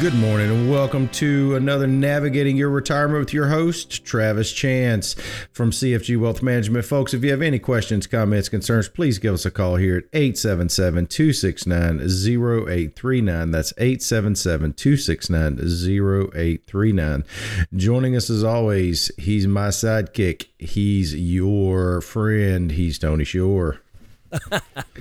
Good morning and welcome to another Navigating Your Retirement with your host, Travis Chance from CFG Wealth Management. Folks, if you have any questions, comments, concerns, please give us a call here at 877 269 0839. That's 877 269 0839. Joining us as always, he's my sidekick. He's your friend. He's Tony Shore.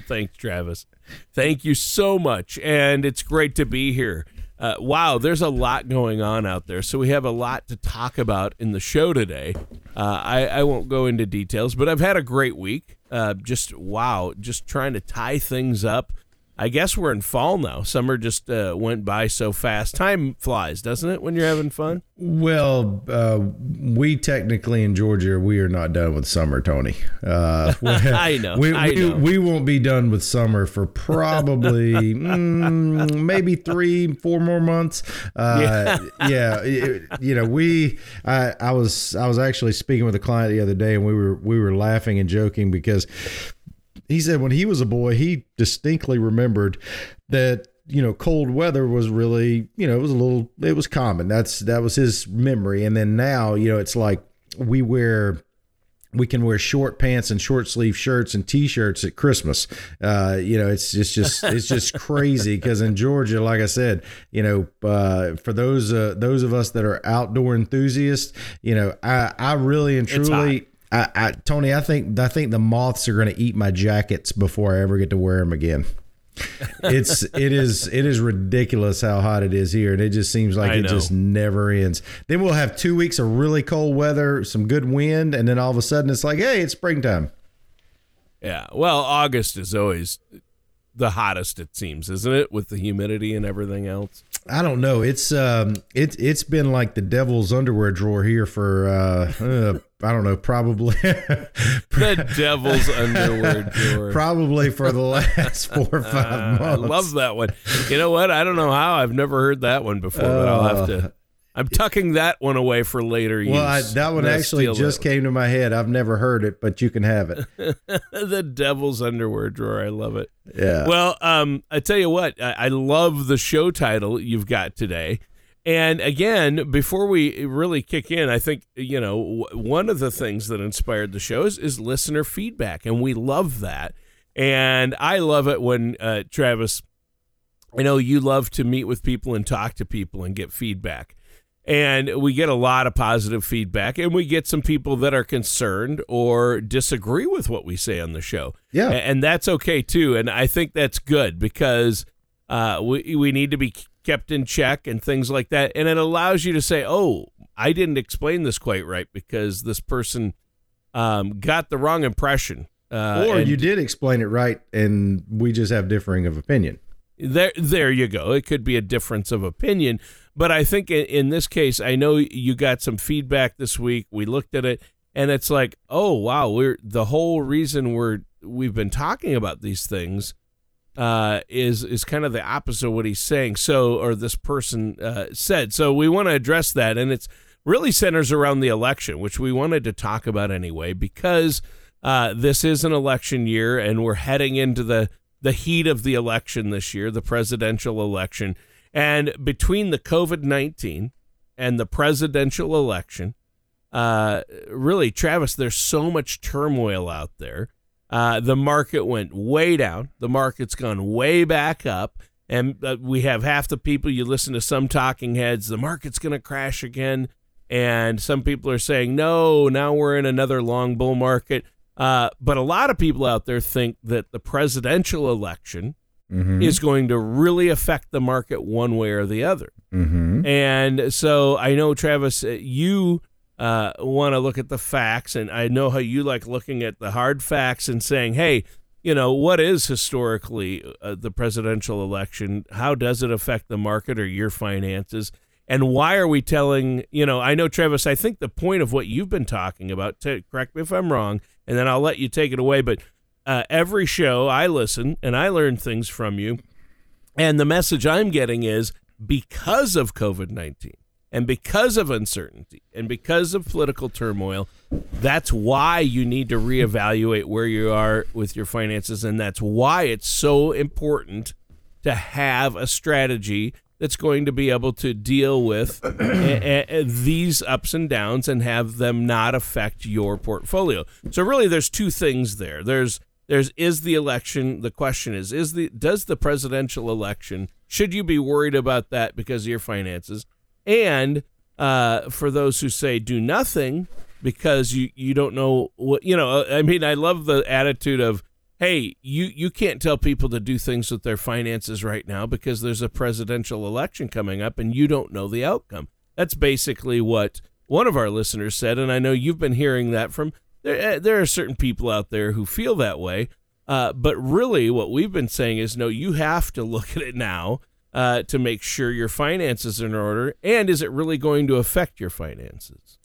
Thanks, Travis. Thank you so much. And it's great to be here. Uh, wow, there's a lot going on out there. So we have a lot to talk about in the show today. Uh, I, I, won't go into details, but I've had a great week. Uh, just wow, just trying to tie things up I guess we're in fall now. Summer just uh, went by so fast. Time flies, doesn't it, when you're having fun? Well, uh, we technically in Georgia, we are not done with summer, Tony. Uh, I know. We, I we, know. we won't be done with summer for probably mm, maybe three, four more months. Uh, yeah, yeah it, you know, we. I, I was I was actually speaking with a client the other day, and we were we were laughing and joking because he said when he was a boy, he distinctly remembered that you know cold weather was really you know it was a little it was common. That's that was his memory. And then now you know it's like we wear we can wear short pants and short sleeve shirts and t-shirts at Christmas. Uh, you know, it's just, just it's just crazy because in Georgia, like I said, you know, uh, for those uh, those of us that are outdoor enthusiasts, you know, I I really and truly I, I, Tony, I think I think the moths are going to eat my jackets before I ever get to wear them again. it's it is it is ridiculous how hot it is here, and it just seems like I it know. just never ends. Then we'll have two weeks of really cold weather, some good wind, and then all of a sudden it's like, hey, it's springtime. Yeah, well, August is always the hottest it seems, isn't it, with the humidity and everything else? I don't know. It's um, it's it's been like the devil's underwear drawer here for uh, uh I don't know, probably the devil's underwear drawer. Probably for the last four or five months. I love that one. You know what? I don't know how. I've never heard that one before, but I'll have to. I'm tucking that one away for later use. Well, I, that one actually just came to my head. I've never heard it, but you can have it. the devil's underwear drawer. I love it. Yeah. Well, um, I tell you what, I, I love the show title you've got today. And again, before we really kick in, I think, you know, one of the things that inspired the shows is, is listener feedback. And we love that. And I love it when, uh, Travis, I know you love to meet with people and talk to people and get feedback and we get a lot of positive feedback and we get some people that are concerned or disagree with what we say on the show. Yeah. And that's okay too and i think that's good because uh, we, we need to be kept in check and things like that and it allows you to say oh i didn't explain this quite right because this person um, got the wrong impression uh, or you did explain it right and we just have differing of opinion there there you go it could be a difference of opinion but I think in, in this case, I know you got some feedback this week. We looked at it, and it's like, oh wow, we're the whole reason we're we've been talking about these things uh, is is kind of the opposite of what he's saying. So, or this person uh, said. So we want to address that, and it's really centers around the election, which we wanted to talk about anyway, because uh, this is an election year, and we're heading into the the heat of the election this year, the presidential election. And between the COVID 19 and the presidential election, uh, really, Travis, there's so much turmoil out there. Uh, the market went way down. The market's gone way back up. And uh, we have half the people you listen to some talking heads, the market's going to crash again. And some people are saying, no, now we're in another long bull market. Uh, but a lot of people out there think that the presidential election mm-hmm. is going to really affect the market one way or the other. Mm-hmm. And so I know, Travis, uh, you uh, want to look at the facts, and I know how you like looking at the hard facts and saying, hey, you know, what is historically uh, the presidential election? How does it affect the market or your finances? And why are we telling, you know, I know, Travis, I think the point of what you've been talking about, to, correct me if I'm wrong, and then I'll let you take it away, but uh, every show I listen and I learn things from you. And the message I'm getting is because of COVID 19 and because of uncertainty and because of political turmoil, that's why you need to reevaluate where you are with your finances. And that's why it's so important to have a strategy that's going to be able to deal with a, a, these ups and downs and have them not affect your portfolio. So really there's two things there. There's there's is the election the question is is the does the presidential election should you be worried about that because of your finances? And uh, for those who say do nothing because you you don't know what you know I mean I love the attitude of hey, you you can't tell people to do things with their finances right now because there's a presidential election coming up and you don't know the outcome. That's basically what one of our listeners said, and I know you've been hearing that from. There, eh, there are certain people out there who feel that way, uh, but really, what we've been saying is, no, you have to look at it now uh, to make sure your finances are in order, and is it really going to affect your finances?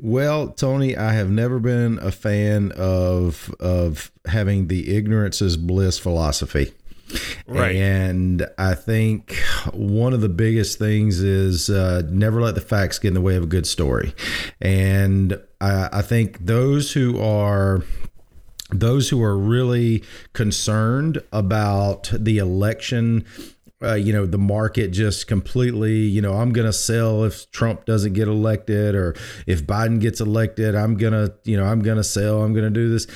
Well, Tony, I have never been a fan of of having the ignorance is bliss philosophy. Right. And I think one of the biggest things is uh, never let the facts get in the way of a good story. And I, I think those who are those who are really concerned about the election uh, you know the market just completely you know i'm going to sell if trump doesn't get elected or if biden gets elected. I'm going to you know i'm going to sell i'm going to do this.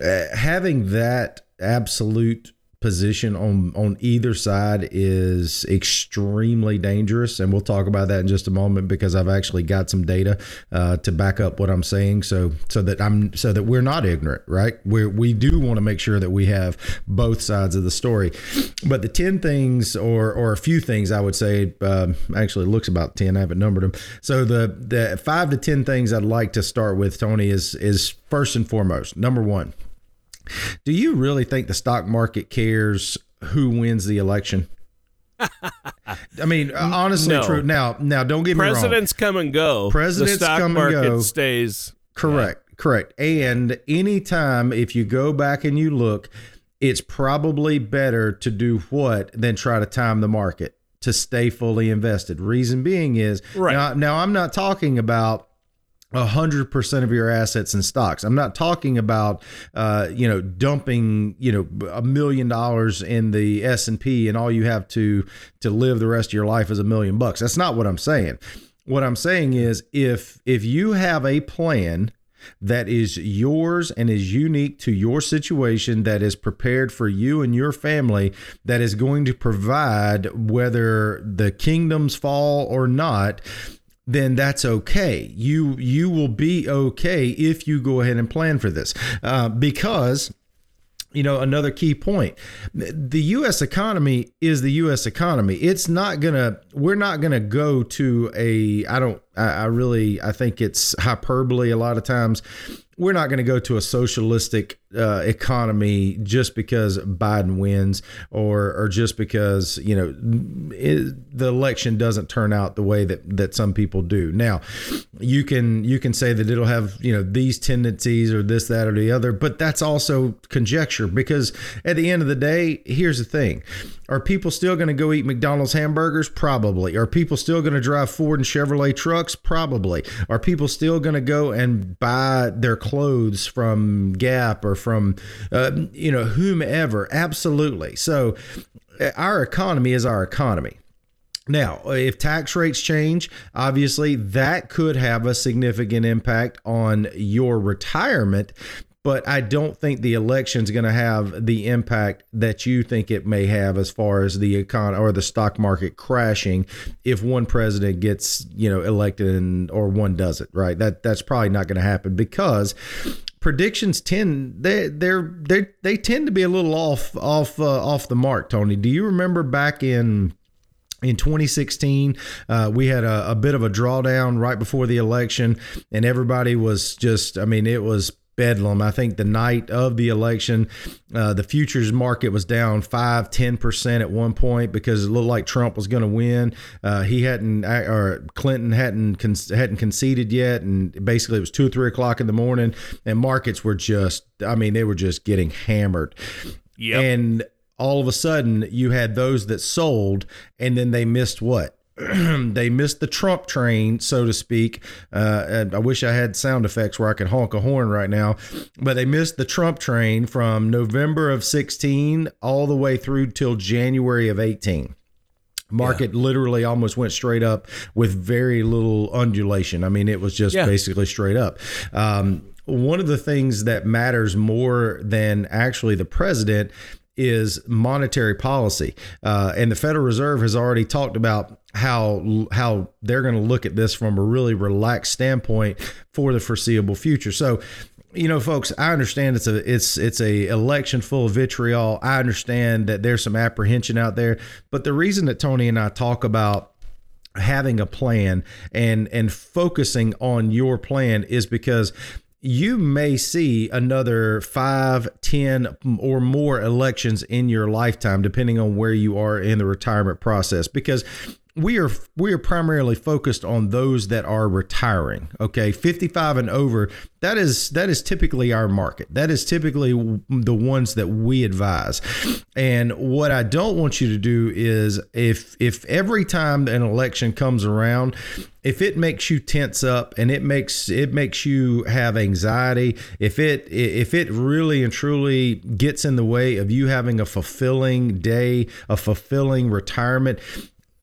Uh, having that absolute position on on either side is extremely dangerous and we'll talk about that in just a moment because I've actually got some data uh, to back up what I'm saying. So so that I'm so that we're not ignorant right? We we do want to make sure that we have both sides of the story. But the 10 things or or a few things I would say uh, actually looks about 10 I haven't numbered them so the the 5 to 10 things I'd like to start with Tony is is first and foremost number 1 do you really think the stock market cares who wins the election? I mean, honestly, No. true. Now, now, don't get me wrong. Presidents come and go. Presidents the stock come and go. stays. Correct, correct. And anytime if you go back and you look, it's probably better to do what than try to time the market to stay fully invested. Reason being is Right. now, now I'm not talking about a hundred percent of your assets in stocks. I'm not talking about, uh, you know, dumping, you know, a million dollars in the S and P, and all you have to to live the rest of your life is a million bucks. That's not what I'm saying. What I'm saying is, if if you have a plan that is yours and is unique to your situation that is prepared for you and your family that is going to provide whether the kingdoms fall or not then that's okay. You you will be okay if you go ahead and plan for this, uh, because you know another key point the US economy is the US economy it's not gonna we're not gonna go to a I don't I, I really I think it's hyperbole a lot of times we're not going to go to a socialistic uh, economy just because Biden wins or or just because you know it, the election doesn't turn out the way that that some people do. Now, you can you can say that it'll have you know these tendencies or this that or the other, but that's also conjecture because at the end of the day, here's the thing: are people still going to go eat McDonald's hamburgers? Probably. Are people still going to drive Ford and Chevrolet trucks? Probably. Are people still going to go and buy their clothes from Gap or from, uh, you know, whomever? Absolutely. So, uh, our economy is our economy. Now, if tax rates change, obviously that could have a significant impact on your retirement. But I don't think the election is going to have the impact that you think it may have as far as the econ or the stock market crashing if one president gets you know elected and or one doesn't. Right? That that's probably not going to happen because predictions tend they they're they they tend to be a little off off uh, off the mark. Tony, do you remember back in in 2016, uh, we had a, a, bit of a drawdown right before the election, and everybody was just, I mean, it was bedlam. I think the night of the election, uh, the futures market was down 5 10% at one point because it looked like Trump was going to win. Uh, he hadn't, or Clinton hadn't, hadn't conceded yet. And basically, it was two or three o'clock in the morning, and markets were just, I mean, they were just getting hammered. Yep. And all of a sudden you had those that sold and then they missed what they missed the Trump train, so to speak. Uh, I wish I had sound effects where I could honk a horn right now, but they missed the Trump train from November of 16 all the way through till January of 18 market yeah. literally almost went straight up with very little undulation. I mean, it was just yeah. basically straight up. Um, one of the things that matters more than actually the president is monetary policy, uh, and the Federal Reserve has already talked about how how they're going to look at this from a really relaxed standpoint for the foreseeable future. So you know, folks, I understand it's a it's it's a election full of vitriol. I understand that there's some apprehension out there, but the reason that Tony and I talk about having a plan and and focusing on your plan is because you may see another five, ten, or more elections in your lifetime, depending on where you are in the retirement process. Because we are we are primarily focused on those that are retiring okay? 55 and over that is that is typically our market. That is typically the ones that we advise. And what i don't want you to do is if if every time an election comes around if it makes you tense up and it makes it makes you have anxiety if it if it really and truly gets in the way of you having a fulfilling day a fulfilling retirement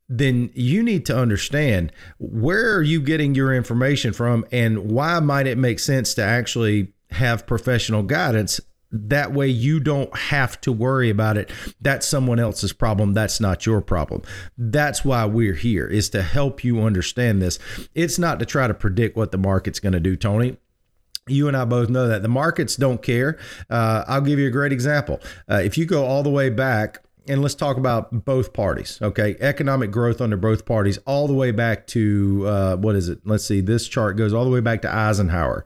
then you need to understand where are you getting your information from and why might it make sense to actually have professional guidance? That way you don't have to worry about it. That's someone else's problem. That's not your problem. That's why we're here is to help you understand this. It's not to try to predict what the market's going to do tony. You and I both know that. The markets don't care. Uh, I'll give you a great example. Uh, if you go all the way back and let's talk about both parties. Okay, economic growth under both parties, all the way back to uh, what is it? Let's see. This chart goes all the way back to Eisenhower.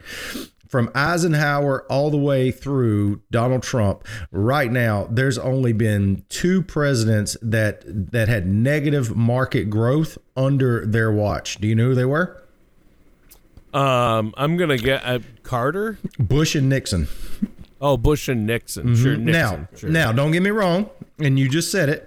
From Eisenhower all the way through Donald Trump, right now there's only been two presidents that that had negative market growth under their watch. Do you know who they were? Um, I'm gonna get uh, Carter, Bush, and Nixon. Oh, Bush and Nixon. Mm-hmm. Sure, Nixon. Now, sure. now, don't get me wrong, and you just said it.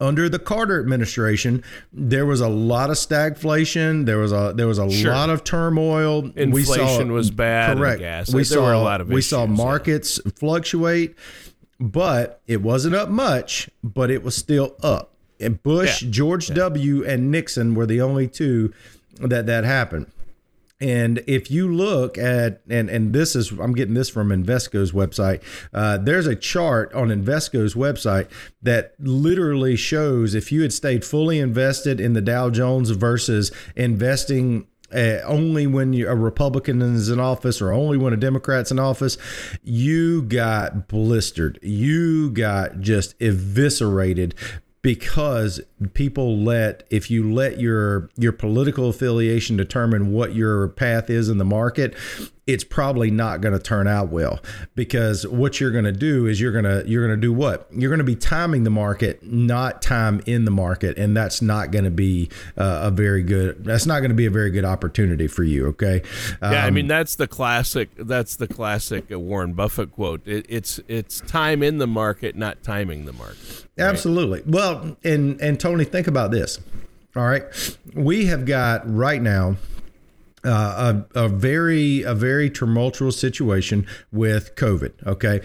Under the Carter administration, there was a lot of stagflation. There was a there was a sure. lot of turmoil. Inflation we saw, was bad. Correct. Gas. We there saw were a lot of we issues, saw markets yeah. fluctuate, but it wasn't up much. But it was still up. And Bush, yeah. George yeah. W, and Nixon were the only two that that happened. And if you look at and and this is I'm getting this from Invesco's website. Uh, there's a chart on Invesco's website that literally shows if you had stayed fully invested in the Dow Jones versus investing uh, only when you, a Republican is in office or only when a Democrat's in office, you got blistered. You got just eviscerated because people let if you let your your political affiliation determine what your path is in the market it's probably not going to turn out well because what you're going to do is you're going to you're going to do what? You're going to be timing the market not time in the market and that's not going to be uh, a very good that's not going to be a very good opportunity for you okay? Um, yeah i mean um, that's the classic that's the classic warren buffett quote. It, it's it's time in the market not timing the market right? absolutely. Well and and tony think about this all right? We have got right now uh, a, a very a very tumultuous situation with COVID. Okay,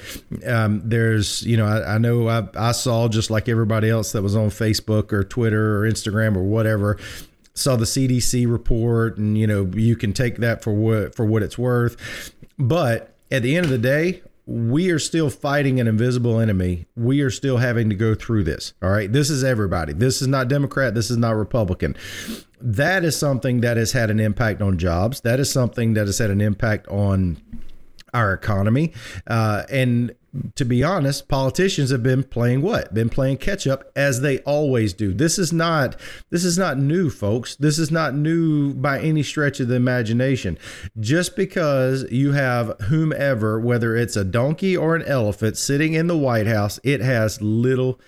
um, there's you know I, I know I, I, saw just like everybody else that was on Facebook or Twitter or Instagram or whatever saw the CDC report and you know you can take that for what for what it's worth, but at the end of the day, we are still fighting an invisible enemy. We are still having to go through this. All right. This is everybody. This is not Democrat. This is not Republican. That is something that has had an impact on jobs. That is something that has had an impact on our economy. Uh, and to be honest, politicians have been playing what? Been playing catch up as they always do. This is not this is not new, folks. This is not new by any stretch of the imagination. Just because you have whomever, whether it's a donkey or an elephant sitting in the White House, it has little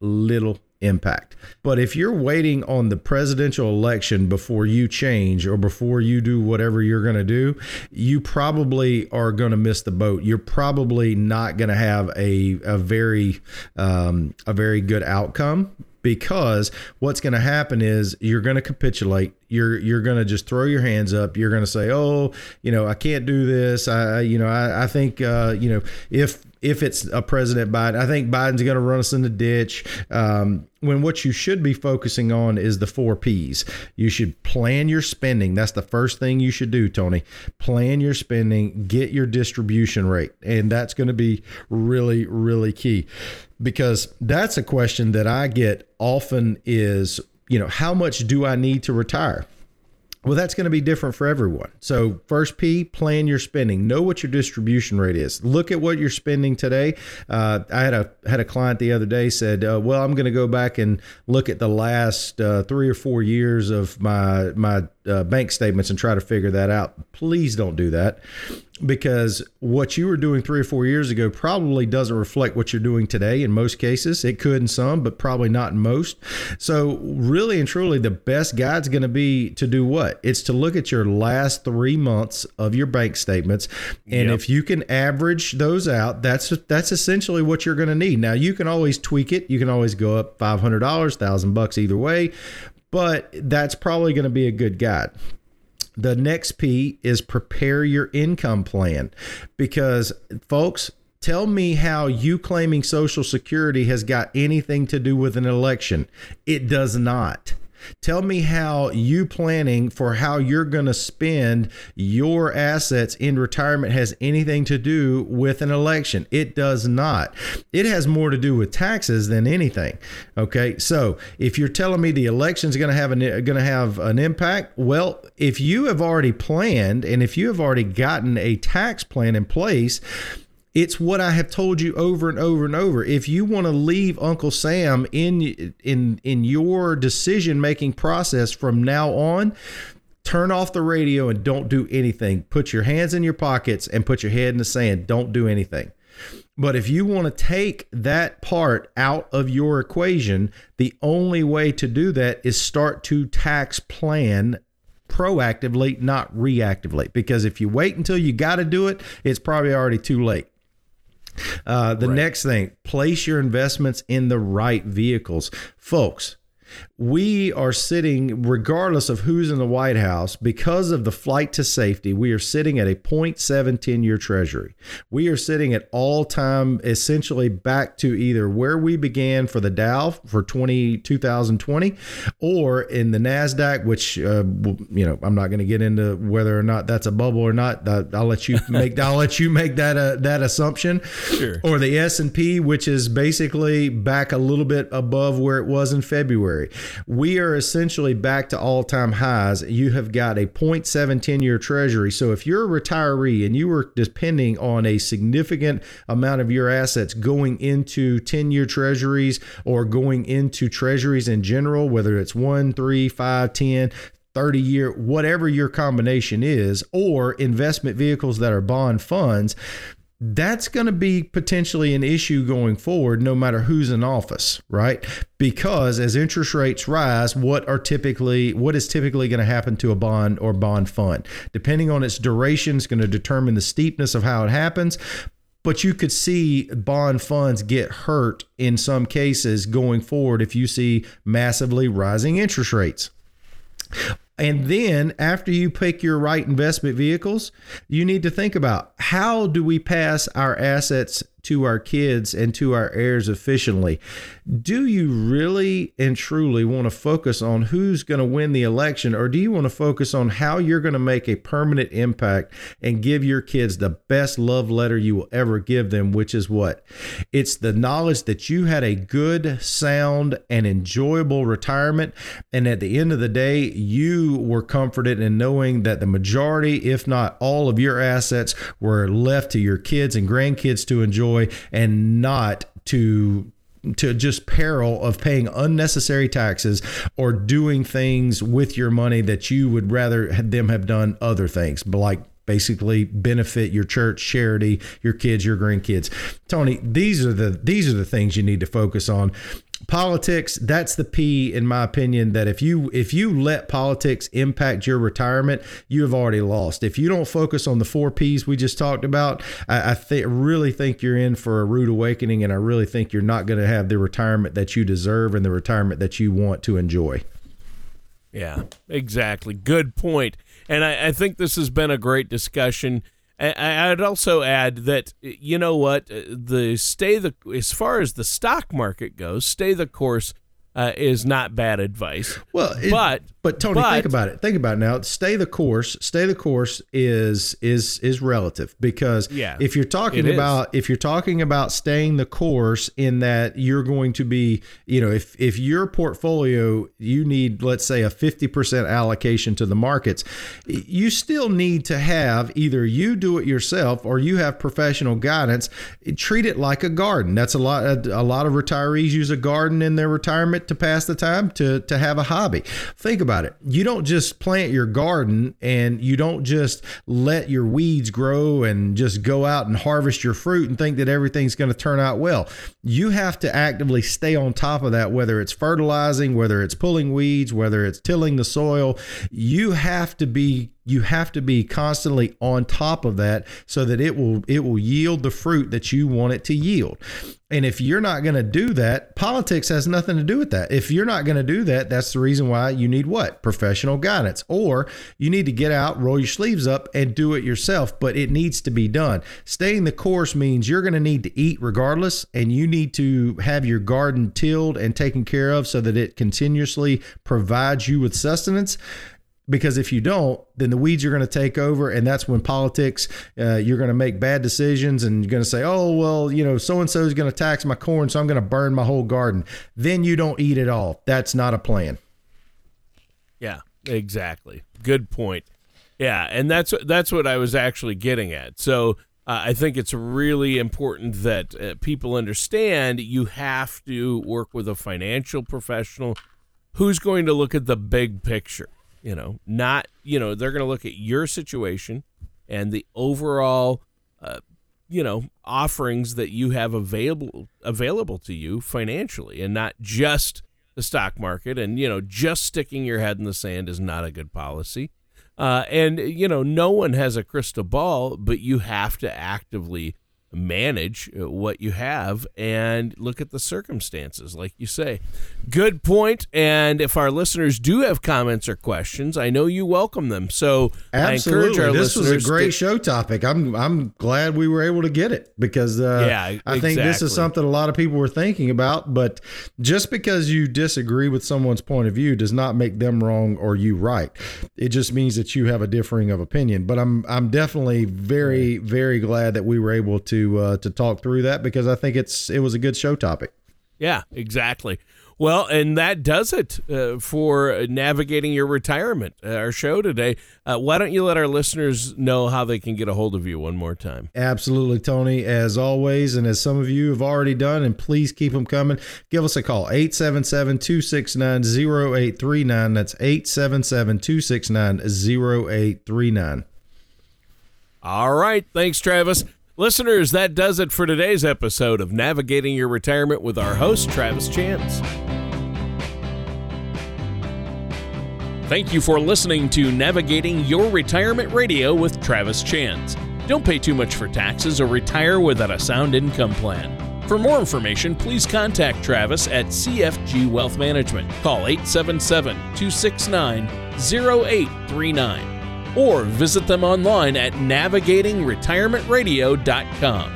little impact. But if you're waiting on the presidential election before you change or before you do whatever you're going to do, you probably are going to miss the boat. You're probably not going to have a a very um, a very good outcome because what's going to happen is you're going to capitulate you're you're going to just throw your hands up you're going to say oh you know i can't do this i you know i, I think uh, you know if if it's a President Biden. I think Biden's going to run us in the ditch. Um, when what you should be focusing on is the four P's. You should plan your spending. That's the first thing you should do, Tony. Plan your spending, get your distribution rate. And that's going to be really, really key because that's a question that I get often is, you know, how much do I need to retire? Well, that's going to be different for everyone. So, first P, plan your spending. Know what your distribution rate is. Look at what you're spending today. Uh, I had a had a client the other day said, uh, "Well, I'm going to go back and look at the last uh, three or four years of my my uh, bank statements and try to figure that out." Please don't do that because what you were doing three or four years ago probably doesn't reflect what you're doing today in most cases. It could in some, but probably not in most. So, really and truly, the best guide's going to be to do what? It's to look at your last three months of your bank statements, and yep. if you can average those out, that's that's essentially what you're going to need. Now, you can always tweak it. You can always go up five hundred dollars, thousand bucks either way, but that's probably going to be a good guide. The next P is prepare your income plan because, folks, tell me how you claiming Social Security has got anything to do with an election. It does not. Tell me how you planning for how you're going to spend your assets in retirement has anything to do with an election. It does not. It has more to do with taxes than anything. Okay? So, if you're telling me the election's going to have an going to have an impact, well, if you have already planned and if you have already gotten a tax plan in place, it's what I have told you over and over and over. If you want to leave Uncle Sam in in in your decision making process from now on, turn off the radio and don't do anything. Put your hands in your pockets and put your head in the sand. Don't do anything. But if you want to take that part out of your equation, the only way to do that is start to tax plan proactively, not reactively. Because if you wait until you got to do it, it's probably already too late. Uh, the right. next thing, place your investments in the right vehicles. Folks, we are sitting, regardless of who's in the White House, because of the flight to safety, we are sitting at a 0.7 10 year treasury. We are sitting at all time, essentially back to either where we began for the Dow for 20, 2020 or in the NASDAQ, which, uh, you know, I'm not going to get into whether or not that's a bubble or not. I'll let you make, I'll let you make that, uh, that assumption. Sure. Or the S&P, which is basically back a little bit above where it was in February. We are essentially back to all time highs. You have got a 0.7 year treasury. So if you're a retiree and you were depending on a significant amount of your assets going into 10 year treasuries or going into treasuries in general, whether it's one, three, five, 10, 30 year, whatever your combination is, or investment vehicles that are bond funds, that's going to be potentially an issue going forward no matter who's in office right? Because as interest rates rise what are typically what is typically going to happen to a bond or bond fund? Depending on its duration is going to determine the steepness of how it happens. But you could see bond funds get hurt in some cases going forward if you see massively rising interest rates and then after you pick your right investment vehicles, you need to think about how do we pass our assets to our kids and to our heirs efficiently. Do you really and truly want to focus on who's going to win the election, or do you want to focus on how you're going to make a permanent impact and give your kids the best love letter you will ever give them, which is what? It's the knowledge that you had a good, sound, and enjoyable retirement. And at the end of the day, you were comforted in knowing that the majority, if not all of your assets, were left to your kids and grandkids to enjoy and not to to just peril of paying unnecessary taxes or doing things with your money that you would rather them have done other things like basically benefit your church charity your kids your grandkids. Tony these are the these are the things you need to focus on politics that's the p in my opinion that if you if you let politics impact your retirement you have already lost. If you don't focus on the four p's we just talked about i, I th- really think you're in for a rude awakening and i really think you're not going to have the retirement that you deserve and the retirement that you want to enjoy. Yeah exactly. Good point. And I, I think this has been a great discussion I, would also add that you know what? Uh, the stay the as far as the stock market goes, stay the course uh, is not bad advice. Well, it, but but Tony, but, think about it. Think about it now. Stay the course. Stay the course is is is relative because yeah, if you're talking about if you're talking about staying the course in that you're going to be, you know, if if your portfolio you need let's say a 50% allocation to the markets, you still need to have either you do it yourself or you have professional guidance. Treat it like a garden. That's a lot a lot of retirees use a garden in their retirement to pass the time, to, to have a hobby. Think about it. You don't just plant your garden and you don't just let your weeds grow and just go out and harvest your fruit and think that everything's going to turn out well. You have to actively stay on top of that, whether it's fertilizing, whether it's pulling weeds, whether it's tilling the soil. You have to be you have to be constantly on top of that so that it will it will yield the fruit that you want it to yield. And if you're not going to do that politics has nothing to do with that. If you're not going to do that that's the reason why you need what? Professional guidance. Or you need to get out roll your sleeves up and do it yourself but it needs to be done. Staying the course means you're going to need to eat regardless and you need to have your garden tilled and taken care of so that it continuously provides you with sustenance because if you don't then the weeds are going to take over and that's when politics uh, you're going to make bad decisions and you're going to say oh well you know so and so is going to tax my corn so i'm going to burn my whole garden. Then you don't eat at all. That's not a plan. Yeah exactly. Good point. Yeah and that's that's what i was actually getting at. So uh, I think it's really important that uh, people understand you have to work with a financial professional who's going to look at the big picture you know, not, you know, they're going to look at your situation and the overall, uh, you know, offerings that you have available available to you financially, and not just the stock market. And you know, just sticking your head in the sand is not a good policy. Uh, and you know, no one has a crystal ball, but you have to actively manage uh, what you have and look at the circumstances, like you say. Good point. And if our listeners do have comments or questions, I know you welcome them. So absolutely, this was a great to, show topic. I'm I'm glad we were able to get it because uh, yeah, I think this is something a lot of people were thinking about. But just because you disagree with someone's point of view does not make them wrong or you right. It just means that you have a differing of opinion. But I'm I'm definitely very very glad that we were able to to uh, to talk through that because I think it's it was a good show topic. Yeah, exactly. Well, and that does it uh, for navigating your retirement. Uh, our show today. Uh, why don't you let our listeners know how they can get a hold of you one more time? Absolutely, Tony. As always, and as some of you have already done, and please keep them coming, give us a call 877 269 0839. That's 877 269 0839. All right. Thanks, Travis. Listeners, that does it for today's episode of Navigating Your Retirement with our host, Travis Chance. Thank you for listening to Navigating Your Retirement Radio with Travis Chance. Don't pay too much for taxes or retire without a sound income plan. For more information, please contact Travis at CFG Wealth Management. Call 877 269 0839 or visit them online at navigatingretirementradio.com.